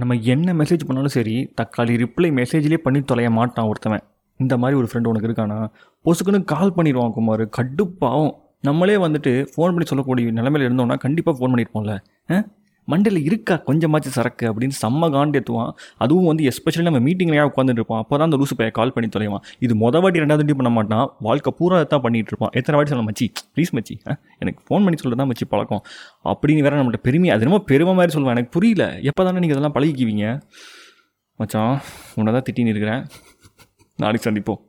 நம்ம என்ன மெசேஜ் பண்ணாலும் சரி தக்காளி ரிப்ளை மெசேஜ்லேயே பண்ணி தொலைய மாட்டான் ஒருத்தவன். இந்த மாதிரி ஒரு ஃப்ரெண்டு உனக்கு இருக்கானா? பொசுக்குன்னு கால் பண்ணிடுவான் குமார். கடுப்பாகும் நம்மளே வந்துட்டு ஃபோன் பண்ணி சொல்லக்கூடிய நிலமையில இருந்தோம்னா கண்டிப்பாக ஃபோன் பண்ணியிருப்போம்ல மண்டையில் இருக்கா? கொஞ்சமாச்சு சரக்கு அப்படின்னு செம்ம காண்டேத்துவான் அதுவும் வந்து எஸ்பெஷலி நம்ம மீட்டிங்லையா உட்காந்துட்டு இருப்போம் அப்போ தான் அந்த லூசு பையன் கால் பண்ணி தொலைவான். இது மொதல் வாட்டி ரெண்டாவது வாட்டி பண்ண மாட்டான். வாழ்க்கை பூரா தான் பண்ணிட்டு இருப்பான். எத்தனை வாட்டி சொல்ல மச்சி ப்ளீஸ் மச்சி எனக்கு ஃபோன் பண்ணி சொல்கிறது தான் மச்சி பழக்கம். அப்படின்னு வேற நம்மள்ட்ட பெருமை அது என்னமோ பெருமை மாதிரி சொல்லுவான். எனக்கு புரியல. எப்போ தானே நீங்கள் இதெல்லாம் பழகிக்குவீங்க? மச்சான் உன்னை தான் திட்டின்னு இருக்கிறேன். நாளைக்கு சந்திப்போம்.